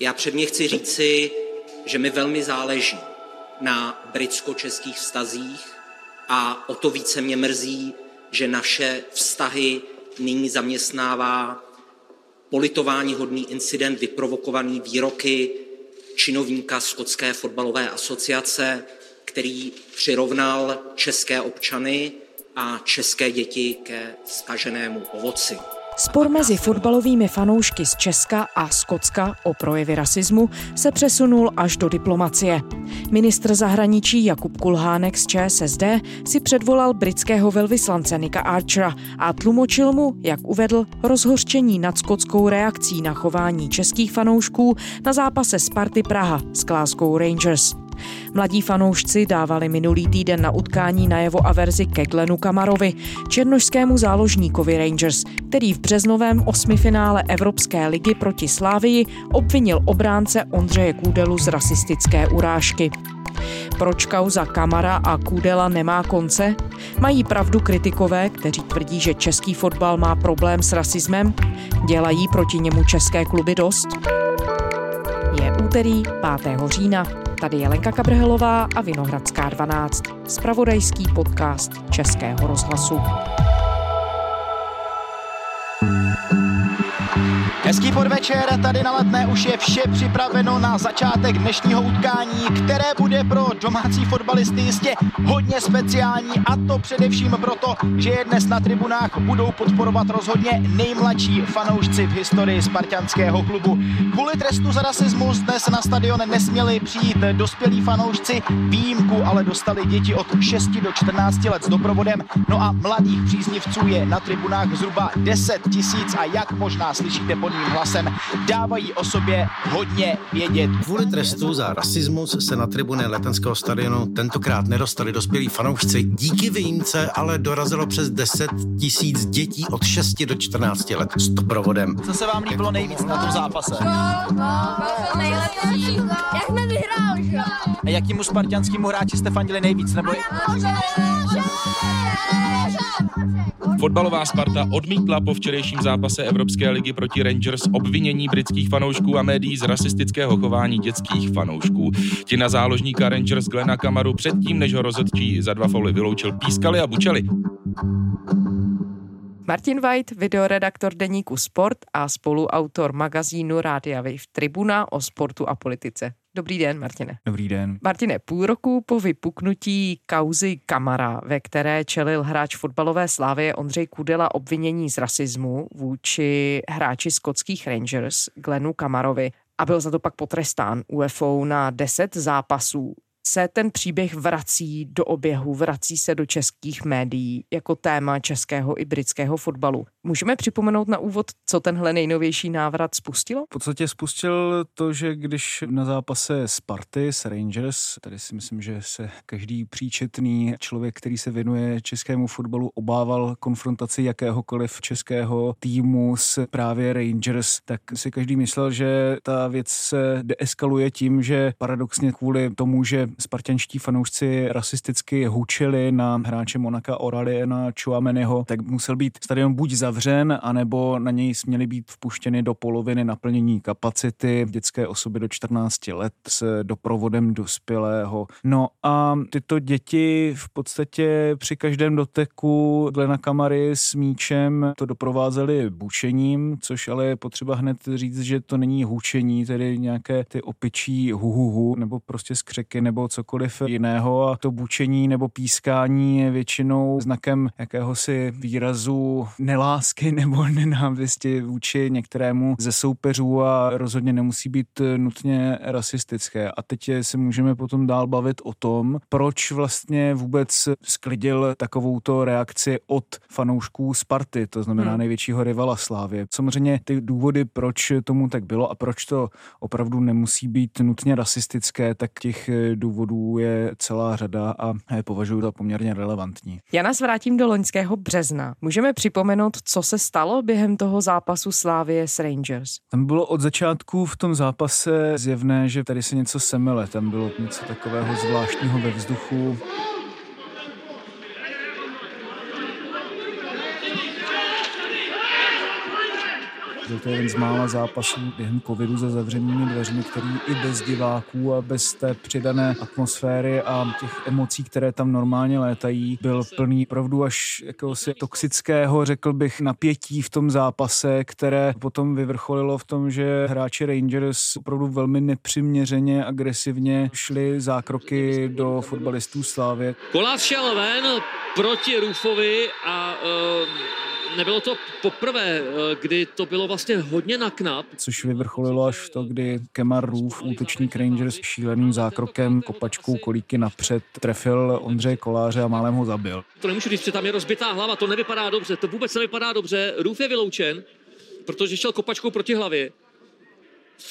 Já předně chci říci, že mi velmi záleží na britsko-českých vztazích a o to více mě mrzí, že naše vztahy nyní zaměstnává politování hodný incident vyprovokovaný výroky činovníka Skotské fotbalové asociace, který přirovnal české občany a české děti ke skaženému ovoci. Spor mezi fotbalovými fanoušky z Česka a Skotska o projevy rasismu se přesunul až do diplomacie. Ministr zahraničí Jakub Kulhánek z ČSSD si předvolal britského velvyslance Nika Archera a tlumočil mu, jak uvedl, rozhořčení nad skotskou reakcí na chování českých fanoušků na zápase Sparty Praha s Glasgow Rangers. Mladí fanoušci dávali minulý týden na utkání najevo averzi ke Glenu Kamarovi, černožskému záložníkovi Rangers, který v březnovém osmifinále Evropské ligy proti Slávii obvinil obránce Ondřeje Kůdelu z rasistické urážky. Proč kauza Kamara a Kůdela nemá konce? Mají pravdu kritikové, kteří tvrdí, že český fotbal má problém s rasismem? Dělají proti němu české kluby dost? Je úterý 5. října. Tady je Lenka Kabrhelová a Vinohradská 12, spravodajský podcast Českého rozhlasu. Hezký podvečer, tady na letné už je vše připraveno na začátek dnešního utkání, které bude pro domácí fotbalisty jistě hodně speciální a to především proto, že je dnes na tribunách budou podporovat rozhodně nejmladší fanoušci v historii spartianského klubu. Kvůli trestu za rasismus dnes na stadion nesměli přijít dospělí fanoušci, výjimku ale dostali děti od 6 do 14 let s doprovodem, no a mladých příznivců je na tribunách zhruba 10 tisíc a jak možná slyšíte pod mým hlasem, dávají o sobě hodně vědět. Kvůli trestu za rasismus se na tribuny letenského stadionu tentokrát nedostali dospělí fanoušci. Díky výjimce ale dorazilo přes 10 tisíc dětí od 6 do 14 let s doprovodem. Co se vám líbilo nejvíc na tom zápase? nejlepší. Jak jsme vyhráli? A jakýmu spartianskému hráči jste fandili nejvíc? Nebo Fotbalová Sparta odmítla po včerejším zápase Evropské ligy proti Rangers obvinění britských fanoušků a médií z rasistického chování dětských fanoušků. Ti na záložníka Rangers Glena Kamaru předtím, než ho rozhodčí za dva fauly vyloučil, pískali a bučeli. Martin White, videoredaktor deníku Sport a spoluautor magazínu Rádia Wave Tribuna o sportu a politice. Dobrý den, Martine. Dobrý den. Martine, půl roku po vypuknutí kauzy Kamara, ve které čelil hráč fotbalové slávy Ondřej Kudela obvinění z rasismu vůči hráči skotských Rangers Glenu Kamarovi a byl za to pak potrestán UFO na 10 zápasů se ten příběh vrací do oběhu, vrací se do českých médií jako téma českého i britského fotbalu. Můžeme připomenout na úvod, co tenhle nejnovější návrat spustilo? V podstatě spustil to, že když na zápase Sparty s Rangers, tady si myslím, že se každý příčetný člověk, který se věnuje českému fotbalu, obával konfrontaci jakéhokoliv českého týmu s právě Rangers, tak si každý myslel, že ta věc se deeskaluje tím, že paradoxně kvůli tomu, že spartanští fanoušci rasisticky hučeli na hráče Monaka Orali na Chouameniho, tak musel být stadion buď zavřen, anebo na něj směly být vpuštěny do poloviny naplnění kapacity dětské osoby do 14 let s doprovodem dospělého. No a tyto děti v podstatě při každém doteku Glena Kamary s míčem to doprovázeli bušením, což ale je potřeba hned říct, že to není hučení, tedy nějaké ty opičí huhuhu, nebo prostě skřeky, nebo cokoliv jiného a to bučení nebo pískání je většinou znakem jakéhosi výrazu nelásky nebo nenávisti vůči některému ze soupeřů a rozhodně nemusí být nutně rasistické. A teď se můžeme potom dál bavit o tom, proč vlastně vůbec sklidil takovouto reakci od fanoušků Sparty, to znamená hmm. největšího rivala Slávě. Samozřejmě ty důvody, proč tomu tak bylo a proč to opravdu nemusí být nutně rasistické, tak těch důvodů důvodů je celá řada a je považuji za poměrně relevantní. Já nás vrátím do loňského března. Můžeme připomenout, co se stalo během toho zápasu Slávie s Rangers? Tam bylo od začátku v tom zápase zjevné, že tady se něco semele. Tam bylo něco takového zvláštního ve vzduchu. Byl to jeden z mála zápasů během covidu za zavřenými dveřmi, který i bez diváků a bez té přidané atmosféry a těch emocí, které tam normálně létají, byl plný opravdu až jakéhosi toxického, řekl bych, napětí v tom zápase, které potom vyvrcholilo v tom, že hráči Rangers opravdu velmi nepřiměřeně agresivně šli zákroky do fotbalistů Slávě. Kolář šel ven proti Rufovi a uh nebylo to poprvé, kdy to bylo vlastně hodně na knap. Což vyvrcholilo až v to, kdy Kemar Roof, útočník Rangers, šíleným zákrokem, kopačkou kolíky napřed, trefil Ondřeje Koláře a málem ho zabil. To nemůžu říct, že tam je rozbitá hlava, to nevypadá dobře, to vůbec nevypadá dobře. Roof je vyloučen, protože šel kopačkou proti hlavě.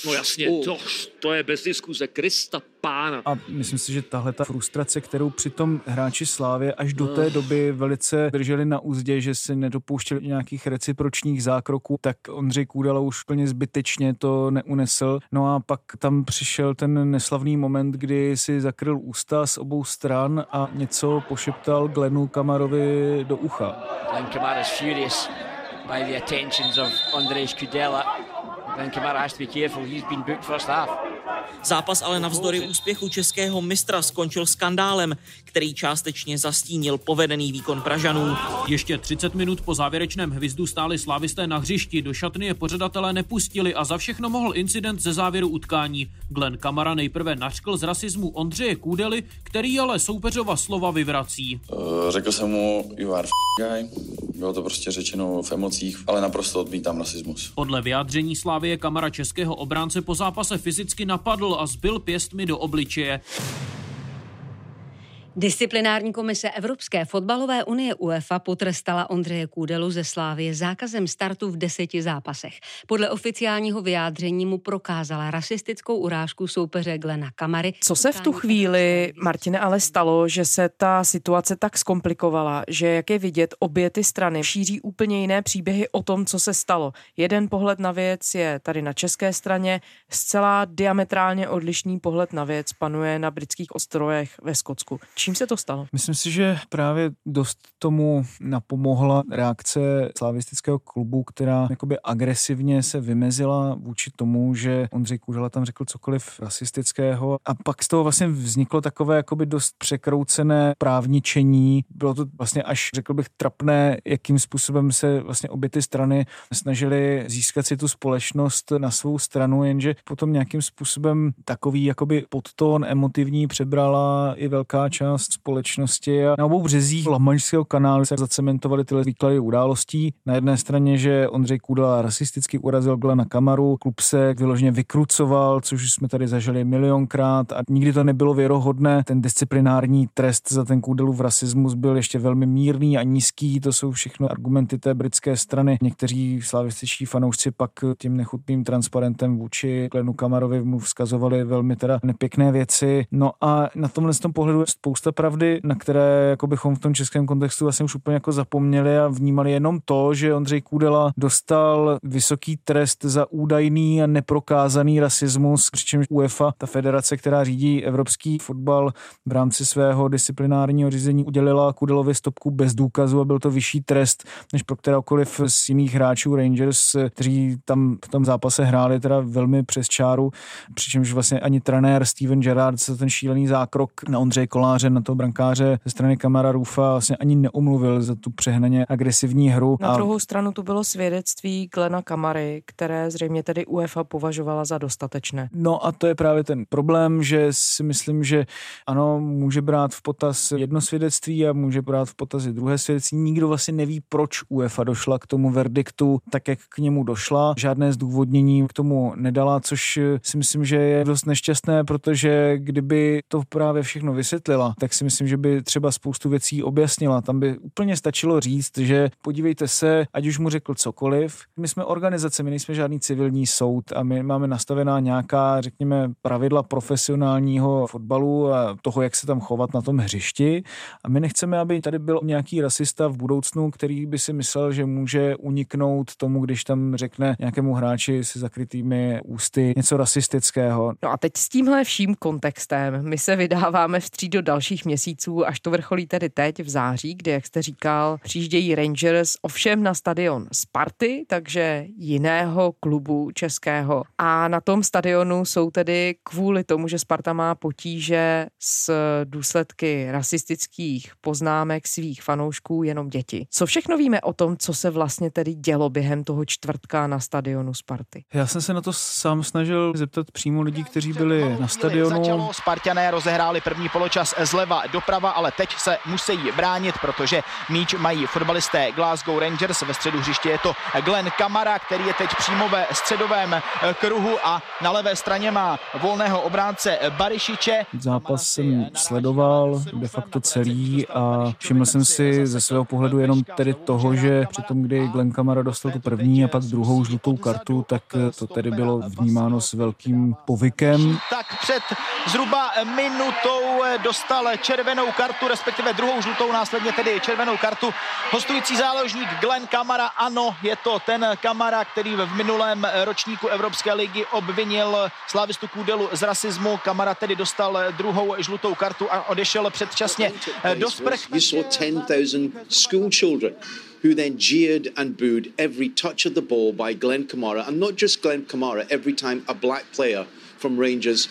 No jasně, uh. to, to je bez diskuze, Krista pána. A myslím si, že tahle ta frustrace, kterou přitom hráči Slávě až do té doby velice drželi na úzdě, že si nedopouštěli nějakých recipročních zákroků, tak Ondřej Kůdala už plně zbytečně to neunesl. No a pak tam přišel ten neslavný moment, kdy si zakryl ústa z obou stran a něco pošeptal Glenu Kamarovi do ucha. Glenn Kamar is furious by the attentions of Andrej Kudela then Kamara has to be careful. He's been booked first half. Zápas ale navzdory úspěchu českého mistra skončil skandálem, který částečně zastínil povedený výkon Pražanů. Ještě 30 minut po závěrečném hvizdu stáli slávisté na hřišti, do šatny je pořadatelé nepustili a za všechno mohl incident ze závěru utkání. Glenn Kamara nejprve nařkl z rasismu Ondřeje Kůdely, který ale soupeřova slova vyvrací. Uh, řekl jsem mu, you are guy. Bylo to prostě řečeno v emocích, ale naprosto odmítám rasismus. Podle vyjádření Slávie Kamara českého obránce po zápase fyzicky napadl a zbyl pěstmi do obličeje. Disciplinární komise Evropské fotbalové unie UEFA potrestala Ondřeje Kůdelu ze Slávie zákazem startu v deseti zápasech. Podle oficiálního vyjádření mu prokázala rasistickou urážku soupeře Glena Kamary. Co se v tu chvíli, Martine, ale stalo, že se ta situace tak zkomplikovala, že jak je vidět, obě ty strany šíří úplně jiné příběhy o tom, co se stalo. Jeden pohled na věc je tady na české straně, zcela diametrálně odlišný pohled na věc panuje na britských ostrovech ve Skotsku. Čím se to stalo? Myslím si, že právě dost tomu napomohla reakce slavistického klubu, která jakoby agresivně se vymezila vůči tomu, že Ondřej Kůžela tam řekl cokoliv rasistického a pak z toho vlastně vzniklo takové jakoby dost překroucené právničení. Bylo to vlastně až, řekl bych, trapné, jakým způsobem se vlastně obě ty strany snažily získat si tu společnost na svou stranu, jenže potom nějakým způsobem takový jakoby podtón emotivní přebrala i velká část část společnosti a na obou březích Lamaňského kanálu se zacementovaly tyhle výklady událostí. Na jedné straně, že Ondřej Kudela rasisticky urazil Glena Kamaru, klub se vyloženě vykrucoval, což jsme tady zažili milionkrát a nikdy to nebylo věrohodné. Ten disciplinární trest za ten Kudelu v rasismus byl ještě velmi mírný a nízký. To jsou všechno argumenty té britské strany. Někteří slavističtí fanoušci pak tím nechutným transparentem vůči Glenu Kamarovi mu vzkazovali velmi teda nepěkné věci. No a na tomhle tom pohledu je spousta pravdy, na které jako bychom v tom českém kontextu vlastně už úplně jako zapomněli a vnímali jenom to, že Ondřej Kůdela dostal vysoký trest za údajný a neprokázaný rasismus, přičemž UEFA, ta federace, která řídí evropský fotbal v rámci svého disciplinárního řízení, udělila Kudelovi stopku bez důkazu a byl to vyšší trest než pro kterokoliv z jiných hráčů Rangers, kteří tam v tom zápase hráli teda velmi přes čáru, přičemž vlastně ani trenér Steven Gerrard se ten šílený zákrok na Ondřeje Koláře na toho brankáře ze strany Kamara Rufa vlastně ani neumluvil za tu přehnaně agresivní hru. Na druhou stranu tu bylo svědectví Glena Kamary, které zřejmě tedy UEFA považovala za dostatečné. No a to je právě ten problém, že si myslím, že ano, může brát v potaz jedno svědectví a může brát v potaz i druhé svědectví. Nikdo vlastně neví, proč UEFA došla k tomu verdiktu tak, jak k němu došla. Žádné zdůvodnění k tomu nedala, což si myslím, že je dost nešťastné, protože kdyby to právě všechno vysvětlila, tak si myslím, že by třeba spoustu věcí objasnila. Tam by úplně stačilo říct, že podívejte se, ať už mu řekl cokoliv, my jsme organizace, my nejsme žádný civilní soud a my máme nastavená nějaká, řekněme, pravidla profesionálního fotbalu a toho, jak se tam chovat na tom hřišti. A my nechceme, aby tady byl nějaký rasista v budoucnu, který by si myslel, že může uniknout tomu, když tam řekne nějakému hráči se zakrytými ústy něco rasistického. No a teď s tímhle vším kontextem my se vydáváme vstříc do další dalších měsíců, až to vrcholí tedy teď v září, kdy, jak jste říkal, přijíždějí Rangers ovšem na stadion Sparty, takže jiného klubu českého. A na tom stadionu jsou tedy kvůli tomu, že Sparta má potíže s důsledky rasistických poznámek svých fanoušků jenom děti. Co všechno víme o tom, co se vlastně tedy dělo během toho čtvrtka na stadionu Sparty? Já jsem se na to sám snažil zeptat přímo lidí, kteří byli na stadionu. Začalo, Spartané rozehráli první poločas zleva doprava, ale teď se musí bránit, protože míč mají fotbalisté Glasgow Rangers. Ve středu hřiště je to Glenn Kamara, který je teď přímo ve středovém kruhu a na levé straně má volného obránce Barišiče. Zápas jsem sledoval de facto celý a všiml jsem si ze svého pohledu jenom tedy toho, že při tom, kdy Glenn Kamara dostal tu první a pak druhou žlutou kartu, tak to tedy bylo vnímáno s velkým povykem. Tak před zhruba minutou dostal červenou kartu, respektive druhou žlutou, následně tedy červenou kartu. Hostující záložník Glenn Kamara, ano, je to ten Kamara, který v minulém ročníku Evropské ligy obvinil Slavistu Kůdelu z rasismu. Kamara tedy dostal druhou žlutou kartu a odešel předčasně do sprch. who then jeered and booed every touch of the ball by Glenn Kamara, and not just Glenn Kamara, every time a black player from Rangers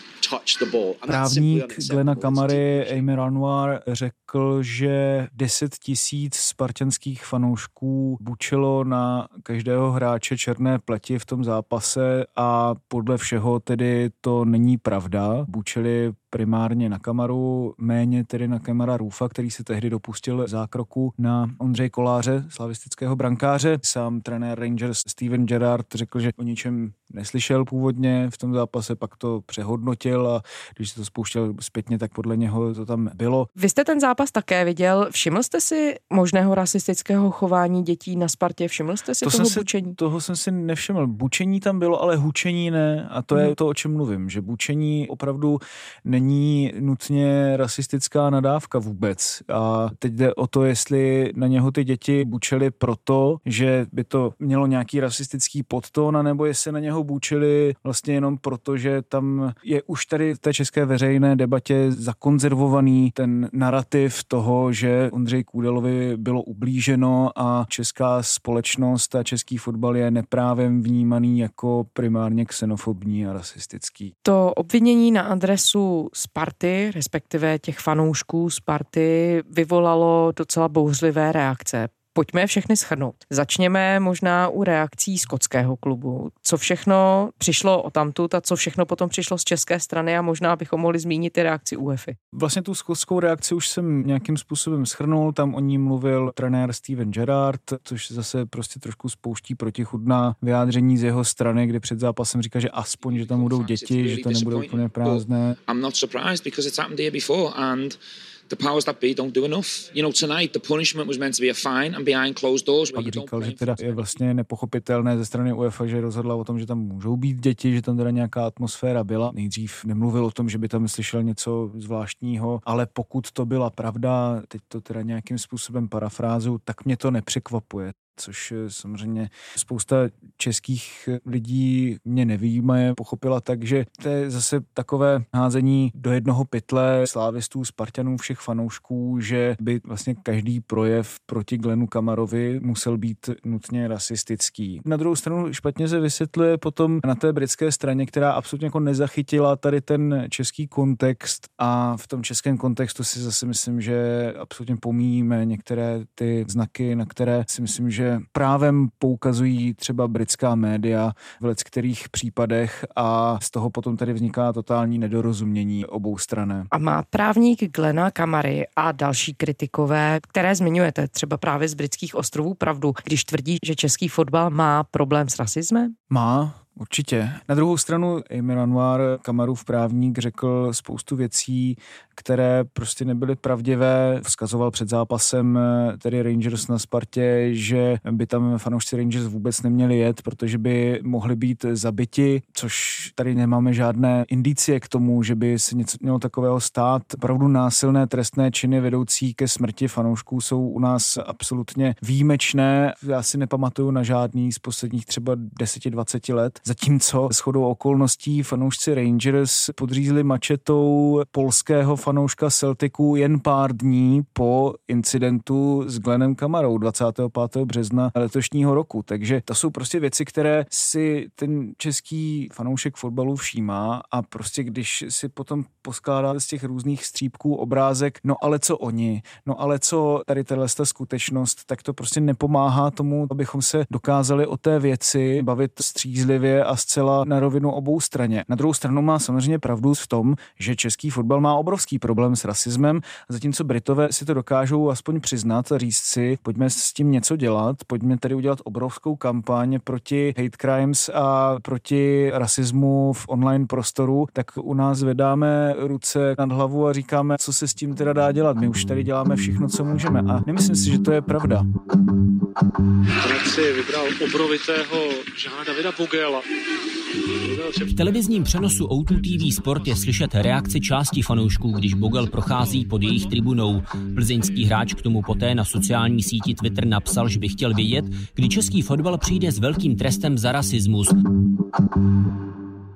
Právník Glena Kamary Eimer Anwar řekl, že 10 tisíc spartanských fanoušků bučilo na každého hráče černé pleti v tom zápase a podle všeho tedy to není pravda. Bučili primárně na Kamaru, méně tedy na Kamara Rufa, který se tehdy dopustil zákroku na Ondřej Koláře, slavistického brankáře. Sám trenér Rangers Steven Gerrard řekl, že o ničem neslyšel původně v tom zápase, pak to přehodnotil a když se to spouštěl zpětně, tak podle něho to tam bylo. Vy jste ten zápas také viděl. Všiml jste si možného rasistického chování dětí na Spartě? Všiml jste si to toho jsem bučení? Si, toho jsem si nevšiml. Bučení tam bylo, ale hučení ne. A to hmm. je to, o čem mluvím, že bučení opravdu není nutně rasistická nadávka vůbec. A teď jde o to, jestli na něho ty děti bučeli proto, že by to mělo nějaký rasistický podtón, nebo jestli na něho bučili vlastně jenom proto, že tam je už tady v té české veřejné debatě zakonzervovaný ten narrativ toho, že Ondřej Kůdelovi bylo ublíženo a česká společnost a český fotbal je neprávem vnímaný jako primárně xenofobní a rasistický. To obvinění na adresu Sparty, respektive těch fanoušků Sparty, vyvolalo docela bouřlivé reakce. Pojďme všechny schrnout. Začněme možná u reakcí skotského klubu. Co všechno přišlo o tamtud a co všechno potom přišlo z české strany a možná bychom mohli zmínit i reakci UEFI. Vlastně tu skotskou reakci už jsem nějakým způsobem schrnul, tam o ní mluvil trenér Steven Gerrard, což zase prostě trošku spouští protichudná vyjádření z jeho strany, kde před zápasem říká, že aspoň, že tam budou děti, že to nebude úplně prázdné. I'm not surprised because it's happened here before and the powers that be don't do enough. You know, tonight the punishment was meant to be a fine and behind closed doors. Pak říkal, že teda je vlastně nepochopitelné ze strany UEFA, že rozhodla o tom, že tam můžou být děti, že tam teda nějaká atmosféra byla. Nejdřív nemluvil o tom, že by tam slyšel něco zvláštního, ale pokud to byla pravda, teď to teda nějakým způsobem parafrázu, tak mě to nepřekvapuje což samozřejmě spousta českých lidí mě nevýjímaje, pochopila tak, že to je zase takové házení do jednoho pytle slávistů, Spartanů, všech fanoušků, že by vlastně každý projev proti Glenu Kamarovi musel být nutně rasistický. Na druhou stranu špatně se vysvětluje potom na té britské straně, která absolutně jako nezachytila tady ten český kontext a v tom českém kontextu si zase myslím, že absolutně pomíjíme některé ty znaky, na které si myslím, že právem poukazují třeba britská média v kterých případech a z toho potom tedy vzniká totální nedorozumění obou strané. A má právník Glena Kamary a další kritikové, které zmiňujete třeba právě z britských ostrovů pravdu, když tvrdí, že český fotbal má problém s rasismem? Má, Určitě. Na druhou stranu Emir Anwar, Kamarův právník, řekl spoustu věcí, které prostě nebyly pravdivé. Vzkazoval před zápasem eh, tedy Rangers na Spartě, že by tam fanoušci Rangers vůbec neměli jet, protože by mohli být zabiti, což tady nemáme žádné indicie k tomu, že by se něco mělo takového stát. Pravdu násilné trestné činy vedoucí ke smrti fanoušků jsou u nás absolutně výjimečné. Já si nepamatuju na žádný z posledních třeba 10-20 let Zatímco s chodou okolností fanoušci Rangers podřízli mačetou polského fanouška Celticu jen pár dní po incidentu s Glenem Kamarou 25. března letošního roku. Takže to jsou prostě věci, které si ten český fanoušek fotbalu všímá a prostě když si potom poskládá z těch různých střípků obrázek, no ale co oni, no ale co tady tahle skutečnost, tak to prostě nepomáhá tomu, abychom se dokázali o té věci bavit střízlivě a zcela na rovinu obou straně. Na druhou stranu má samozřejmě pravdu v tom, že český fotbal má obrovský problém s rasismem, zatímco Britové si to dokážou aspoň přiznat a říct si, pojďme s tím něco dělat, pojďme tady udělat obrovskou kampaň proti hate crimes a proti rasismu v online prostoru, tak u nás vedáme ruce nad hlavu a říkáme, co se s tím teda dá dělat. My už tady děláme všechno, co můžeme. A nemyslím si, že to je pravda. si vybral obrovitého Žána Davida Bogela. V televizním přenosu O2 TV Sport je slyšet reakci části fanoušků, když Bogel prochází pod jejich tribunou. Plzeňský hráč k tomu poté na sociální síti Twitter napsal, že by chtěl vědět, kdy český fotbal přijde s velkým trestem za rasismus.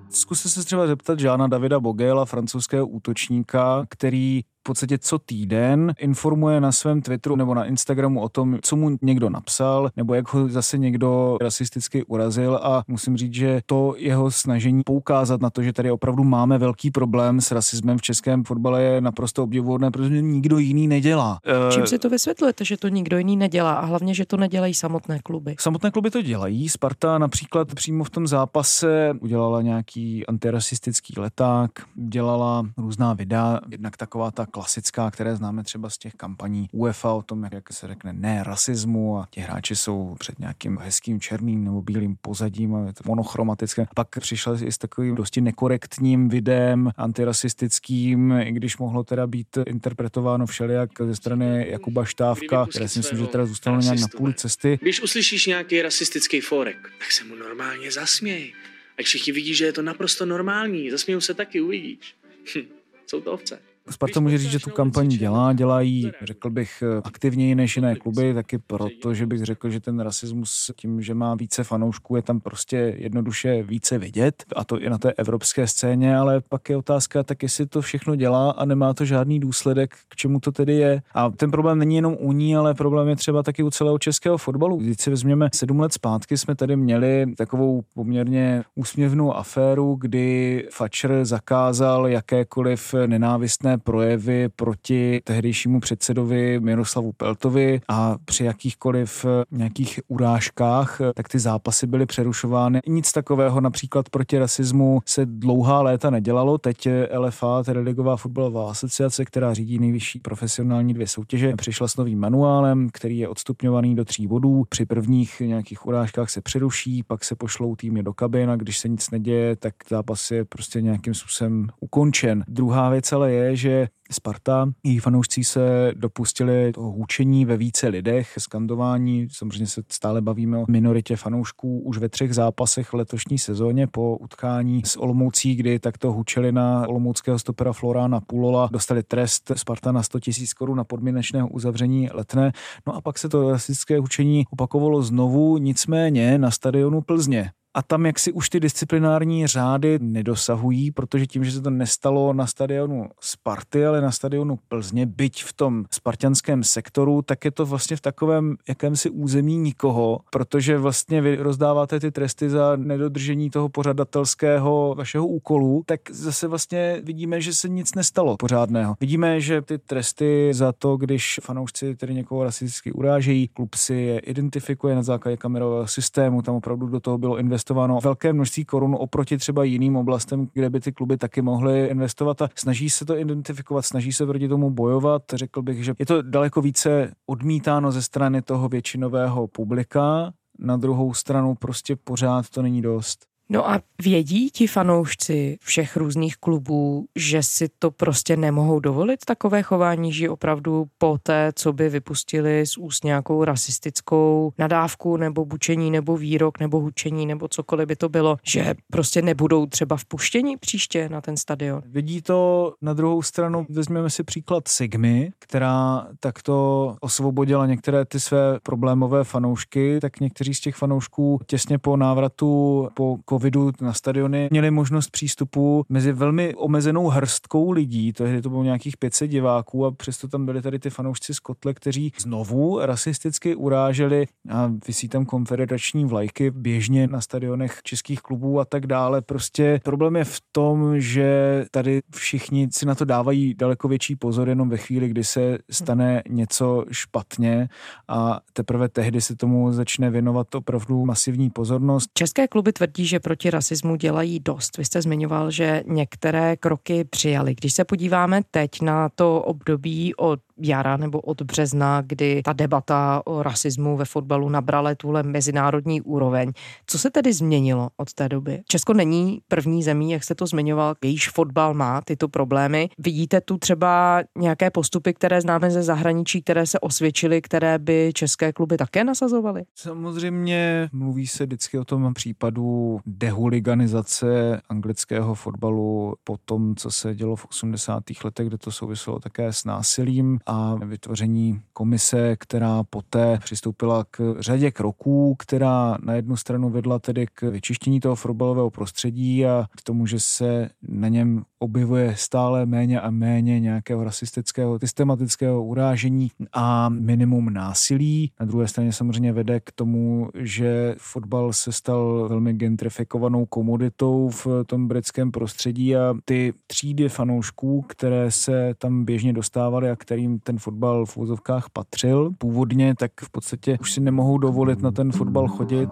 Zkuste se třeba zeptat Žána Davida Bogela, francouzského útočníka, který podstatě co týden informuje na svém Twitteru nebo na Instagramu o tom, co mu někdo napsal, nebo jak ho zase někdo rasisticky urazil a musím říct, že to jeho snažení poukázat na to, že tady opravdu máme velký problém s rasismem v českém fotbale je naprosto obdivuhodné, protože nikdo jiný nedělá. Čím si to vysvětlujete, že to nikdo jiný nedělá a hlavně, že to nedělají samotné kluby? Samotné kluby to dělají. Sparta například přímo v tom zápase udělala nějaký antirasistický leták, dělala různá videa, jednak taková ta klasická, které známe třeba z těch kampaní UEFA o tom, jak, jak se řekne ne rasismu a ti hráči jsou před nějakým hezkým černým nebo bílým pozadím a je to monochromatické. Pak přišel i s takovým dosti nekorektním videem antirasistickým, i když mohlo teda být interpretováno všelijak ze strany Jakuba Štávka, které si myslím, že teda zůstalo nějak na půli cesty. Když uslyšíš nějaký rasistický forek, tak se mu normálně zasměj. A všichni vidí, že je to naprosto normální, zasmějou se taky, uvidíš. Hm, jsou to ovce. Sparta může říct, že tu kampaň dělá, dělají, řekl bych, aktivněji než jiné kluby, taky proto, že bych řekl, že ten rasismus tím, že má více fanoušků, je tam prostě jednoduše více vidět, a to i na té evropské scéně, ale pak je otázka, tak jestli to všechno dělá a nemá to žádný důsledek, k čemu to tedy je. A ten problém není jenom u ní, ale problém je třeba taky u celého českého fotbalu. Když si vezměme sedm let zpátky, jsme tady měli takovou poměrně úsměvnou aféru, kdy Fatcher zakázal jakékoliv nenávistné projevy proti tehdejšímu předsedovi Miroslavu Peltovi a při jakýchkoliv eh, nějakých urážkách, eh, tak ty zápasy byly přerušovány. Nic takového například proti rasismu se dlouhá léta nedělalo. Teď LFA, tedy Ligová fotbalová asociace, která řídí nejvyšší profesionální dvě soutěže, přišla s novým manuálem, který je odstupňovaný do tří bodů. Při prvních nějakých urážkách se přeruší, pak se pošlou týmy do kabin a když se nic neděje, tak zápas je prostě nějakým způsobem ukončen. Druhá věc ale je, že Sparta, její fanoušci se dopustili toho hůčení ve více lidech, skandování. Samozřejmě se stále bavíme o minoritě fanoušků už ve třech zápasech v letošní sezóně po utkání s Olomoucí, kdy takto hučeli na olomouckého stopera Florána Pulola, dostali trest Sparta na 100 000 korun na podmínečného uzavření letné. No a pak se to rasistické hučení opakovalo znovu, nicméně na stadionu Plzně a tam jak si už ty disciplinární řády nedosahují, protože tím, že se to nestalo na stadionu Sparty, ale na stadionu Plzně, byť v tom spartianském sektoru, tak je to vlastně v takovém jakémsi území nikoho, protože vlastně vy rozdáváte ty tresty za nedodržení toho pořadatelského vašeho úkolu, tak zase vlastně vidíme, že se nic nestalo pořádného. Vidíme, že ty tresty za to, když fanoušci tedy někoho rasisticky urážejí, klub si je identifikuje na základě kamerového systému, tam opravdu do toho bylo investováno investováno velké množství korun oproti třeba jiným oblastem, kde by ty kluby taky mohly investovat a snaží se to identifikovat, snaží se proti tomu bojovat. Řekl bych, že je to daleko více odmítáno ze strany toho většinového publika, na druhou stranu prostě pořád to není dost. No a vědí ti fanoušci všech různých klubů, že si to prostě nemohou dovolit takové chování, že opravdu po té, co by vypustili z úst nějakou rasistickou nadávku nebo bučení nebo výrok nebo hučení nebo cokoliv by to bylo, že prostě nebudou třeba vpuštění příště na ten stadion. Vidí to na druhou stranu, vezmeme si příklad Sigmy, která takto osvobodila některé ty své problémové fanoušky, tak někteří z těch fanoušků těsně po návratu po covidu na stadiony měli možnost přístupu mezi velmi omezenou hrstkou lidí, tehdy to bylo nějakých 500 diváků a přesto tam byli tady ty fanoušci z Kotle, kteří znovu rasisticky uráželi a vysí tam konfederační vlajky běžně na stadionech českých klubů a tak dále. Prostě problém je v tom, že tady všichni si na to dávají daleko větší pozor jenom ve chvíli, kdy se stane něco špatně a teprve tehdy se tomu začne věnovat opravdu masivní pozornost. České kluby tvrdí, že proti rasismu dělají dost. Vy jste zmiňoval, že některé kroky přijali. Když se podíváme teď na to období od jara nebo od března, kdy ta debata o rasismu ve fotbalu nabrala tuhle mezinárodní úroveň. Co se tedy změnilo od té doby? Česko není první zemí, jak se to zmiňoval, jejíž fotbal má tyto problémy. Vidíte tu třeba nějaké postupy, které známe ze zahraničí, které se osvědčily, které by české kluby také nasazovaly? Samozřejmě mluví se vždycky o tom případu dehuliganizace anglického fotbalu po tom, co se dělo v 80. letech, kde to souviselo také s násilím a vytvoření komise, která poté přistoupila k řadě kroků, která na jednu stranu vedla tedy k vyčištění toho fotbalového prostředí a k tomu, že se na něm objevuje stále méně a méně nějakého rasistického, systematického urážení a minimum násilí. Na druhé straně samozřejmě vede k tomu, že fotbal se stal velmi gentrifikovanou komoditou v tom britském prostředí a ty třídy fanoušků, které se tam běžně dostávaly a kterým ten fotbal v úzovkách patřil původně, tak v podstatě už si nemohou dovolit na ten fotbal chodit.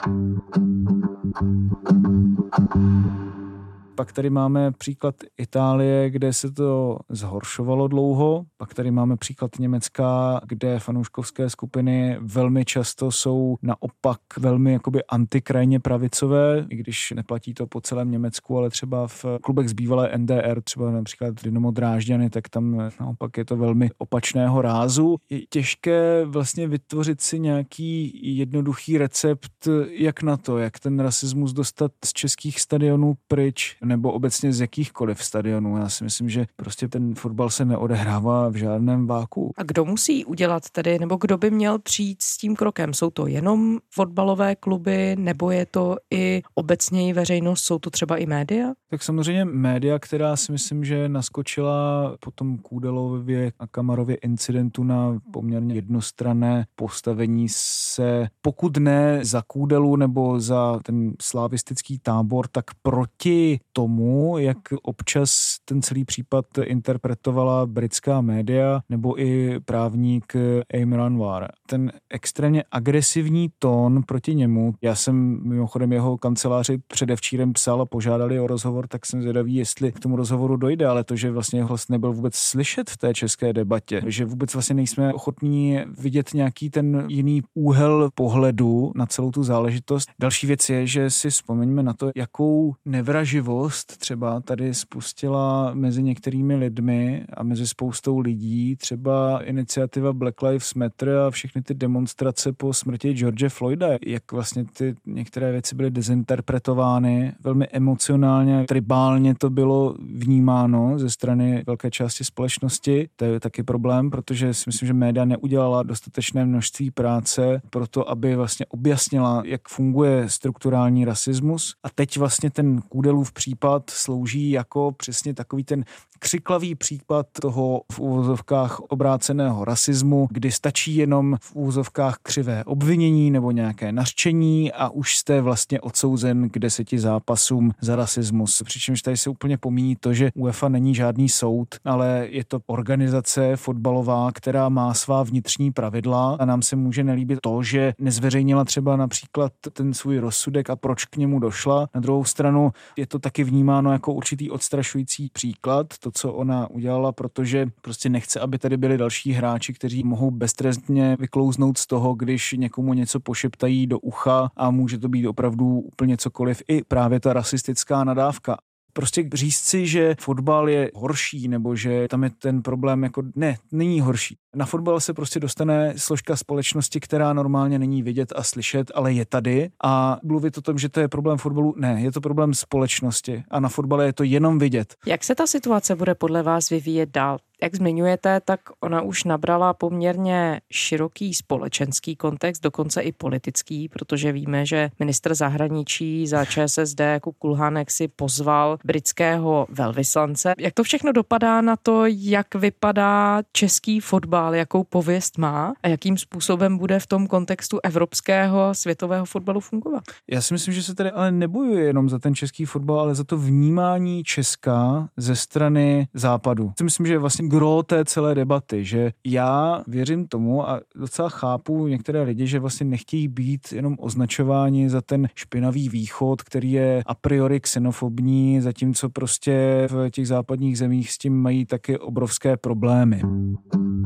Pak tady máme příklad Itálie, kde se to zhoršovalo dlouho. Pak tady máme příklad Německa, kde fanouškovské skupiny velmi často jsou naopak velmi jakoby antikrajně pravicové, i když neplatí to po celém Německu, ale třeba v klubech z bývalé NDR, třeba například Dynamo Drážďany, tak tam naopak je to velmi opačného rázu. Je těžké vlastně vytvořit si nějaký jednoduchý recept, jak na to, jak ten rasismus dostat z českých stadionů pryč nebo obecně z jakýchkoliv stadionů. Já si myslím, že prostě ten fotbal se neodehrává v žádném váku. A kdo musí udělat tedy, nebo kdo by měl přijít s tím krokem? Jsou to jenom fotbalové kluby, nebo je to i obecněji veřejnost, jsou to třeba i média? Tak samozřejmě média, která si myslím, že naskočila po tom Kůdelově a Kamarově incidentu na poměrně jednostranné postavení se, pokud ne za Kůdelu nebo za ten slavistický tábor, tak proti tomu, jak občas ten celý případ interpretovala britská média nebo i právník Aim Anwar. Ten extrémně agresivní tón proti němu, já jsem mimochodem jeho kanceláři předevčírem psal a požádali o rozhovor, tak jsem zvědavý, jestli k tomu rozhovoru dojde, ale to, že vlastně hlas nebyl vůbec slyšet v té české debatě, že vůbec vlastně nejsme ochotní vidět nějaký ten jiný úhel pohledu na celou tu záležitost. Další věc je, že si vzpomeňme na to, jakou nevraživost radost třeba tady spustila mezi některými lidmi a mezi spoustou lidí, třeba iniciativa Black Lives Matter a všechny ty demonstrace po smrti George Floyda, jak vlastně ty některé věci byly dezinterpretovány, velmi emocionálně, tribálně to bylo vnímáno ze strany velké části společnosti. To je taky problém, protože si myslím, že média neudělala dostatečné množství práce pro to, aby vlastně objasnila, jak funguje strukturální rasismus. A teď vlastně ten Kůdelův případ případ slouží jako přesně takový ten křiklavý případ toho v úvozovkách obráceného rasismu, kdy stačí jenom v úvozovkách křivé obvinění nebo nějaké nařčení a už jste vlastně odsouzen k deseti zápasům za rasismus. Přičemž tady se úplně pomíní to, že UEFA není žádný soud, ale je to organizace fotbalová, která má svá vnitřní pravidla a nám se může nelíbit to, že nezveřejnila třeba například ten svůj rozsudek a proč k němu došla. Na druhou stranu je to taky vnímáno jako určitý odstrašující příklad, to, co ona udělala, protože prostě nechce, aby tady byli další hráči, kteří mohou beztrestně vyklouznout z toho, když někomu něco pošeptají do ucha a může to být opravdu úplně cokoliv. I právě ta rasistická nadávka prostě říct si, že fotbal je horší nebo že tam je ten problém jako ne, není horší. Na fotbal se prostě dostane složka společnosti, která normálně není vidět a slyšet, ale je tady. A mluvit o tom, že to je problém fotbalu, ne, je to problém společnosti. A na fotbale je to jenom vidět. Jak se ta situace bude podle vás vyvíjet dál? Jak zmiňujete, tak ona už nabrala poměrně široký společenský kontext, dokonce i politický, protože víme, že ministr zahraničí za ČSSD jako Kulhánek si pozval britského velvyslance. Jak to všechno dopadá na to, jak vypadá český fotbal, jakou pověst má a jakým způsobem bude v tom kontextu evropského světového fotbalu fungovat? Já si myslím, že se tady ale nebojuje jenom za ten český fotbal, ale za to vnímání Česka ze strany západu. Si myslím, že vlastně gro té celé debaty, že já věřím tomu a docela chápu některé lidi, že vlastně nechtějí být jenom označováni za ten špinavý východ, který je a priori xenofobní, zatímco prostě v těch západních zemích s tím mají taky obrovské problémy.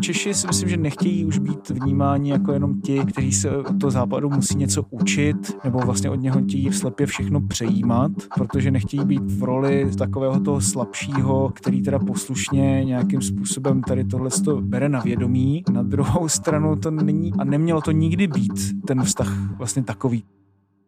Češi si myslím, že nechtějí už být vnímáni jako jenom ti, kteří se od toho západu musí něco učit, nebo vlastně od něho chtějí slepě všechno přejímat, protože nechtějí být v roli takového toho slabšího, který teda poslušně nějakým způsobem tady tohle to bere na vědomí. Na druhou stranu to není a nemělo to nikdy být ten vztah vlastně takový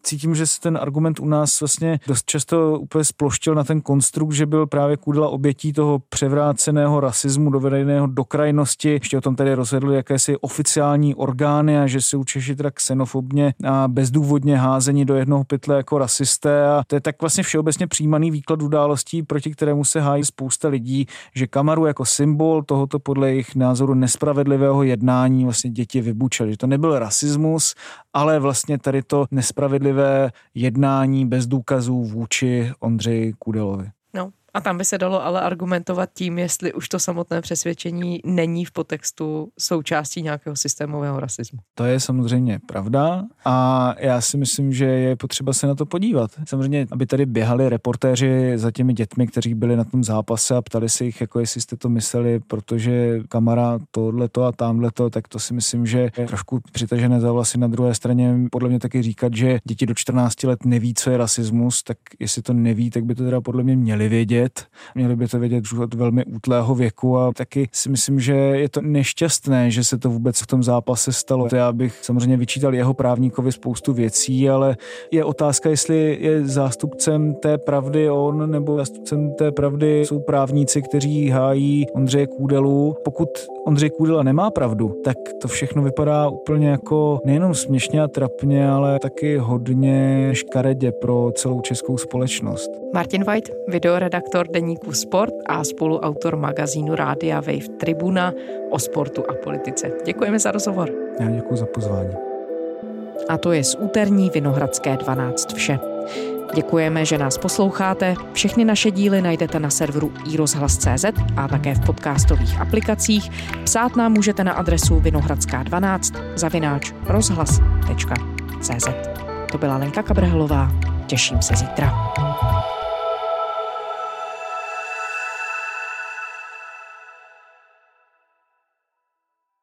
cítím, že se ten argument u nás vlastně dost často úplně sploštil na ten konstrukt, že byl právě Kudla obětí toho převráceného rasismu dovedeného do krajnosti. Ještě o tom tady rozhodli jakési oficiální orgány a že se Češi teda xenofobně a bezdůvodně házení do jednoho pytle jako rasisté a to je tak vlastně všeobecně přijímaný výklad událostí, proti kterému se hájí spousta lidí, že Kamaru jako symbol tohoto podle jejich názoru nespravedlivého jednání vlastně děti vybučeli. Že to nebyl rasismus, ale vlastně tady to nespravedlivé jednání bez důkazů vůči Ondřeji Kudelovi. No, a tam by se dalo ale argumentovat tím, jestli už to samotné přesvědčení není v potextu součástí nějakého systémového rasismu. To je samozřejmě pravda a já si myslím, že je potřeba se na to podívat. Samozřejmě, aby tady běhali reportéři za těmi dětmi, kteří byli na tom zápase a ptali se jich, jako jestli jste to mysleli, protože kamera tohle to a tamhle to, tak to si myslím, že je trošku přitažené za vlasy. Na druhé straně podle mě taky říkat, že děti do 14 let neví, co je rasismus, tak jestli to neví, tak by to teda podle mě měli vědět vědět. Měli by to vědět už od velmi útlého věku a taky si myslím, že je to nešťastné, že se to vůbec v tom zápase stalo. To já bych samozřejmě vyčítal jeho právníkovi spoustu věcí, ale je otázka, jestli je zástupcem té pravdy on nebo zástupcem té pravdy jsou právníci, kteří hájí Ondřeje Kůdelu. Pokud Ondřej Kůdela nemá pravdu, tak to všechno vypadá úplně jako nejenom směšně a trapně, ale taky hodně škaredě pro celou českou společnost. Martin White, videoredaktor deníku Sport a spoluautor magazínu Rádia Wave Tribuna o sportu a politice. Děkujeme za rozhovor. Já děkuji za pozvání. A to je z úterní Vinohradské 12 vše. Děkujeme, že nás posloucháte. Všechny naše díly najdete na serveru iRozhlas.cz a také v podcastových aplikacích. Psát nám můžete na adresu vinohradská12 zavináč rozhlas.cz. To byla Lenka Kabrhelová. Těším se zítra.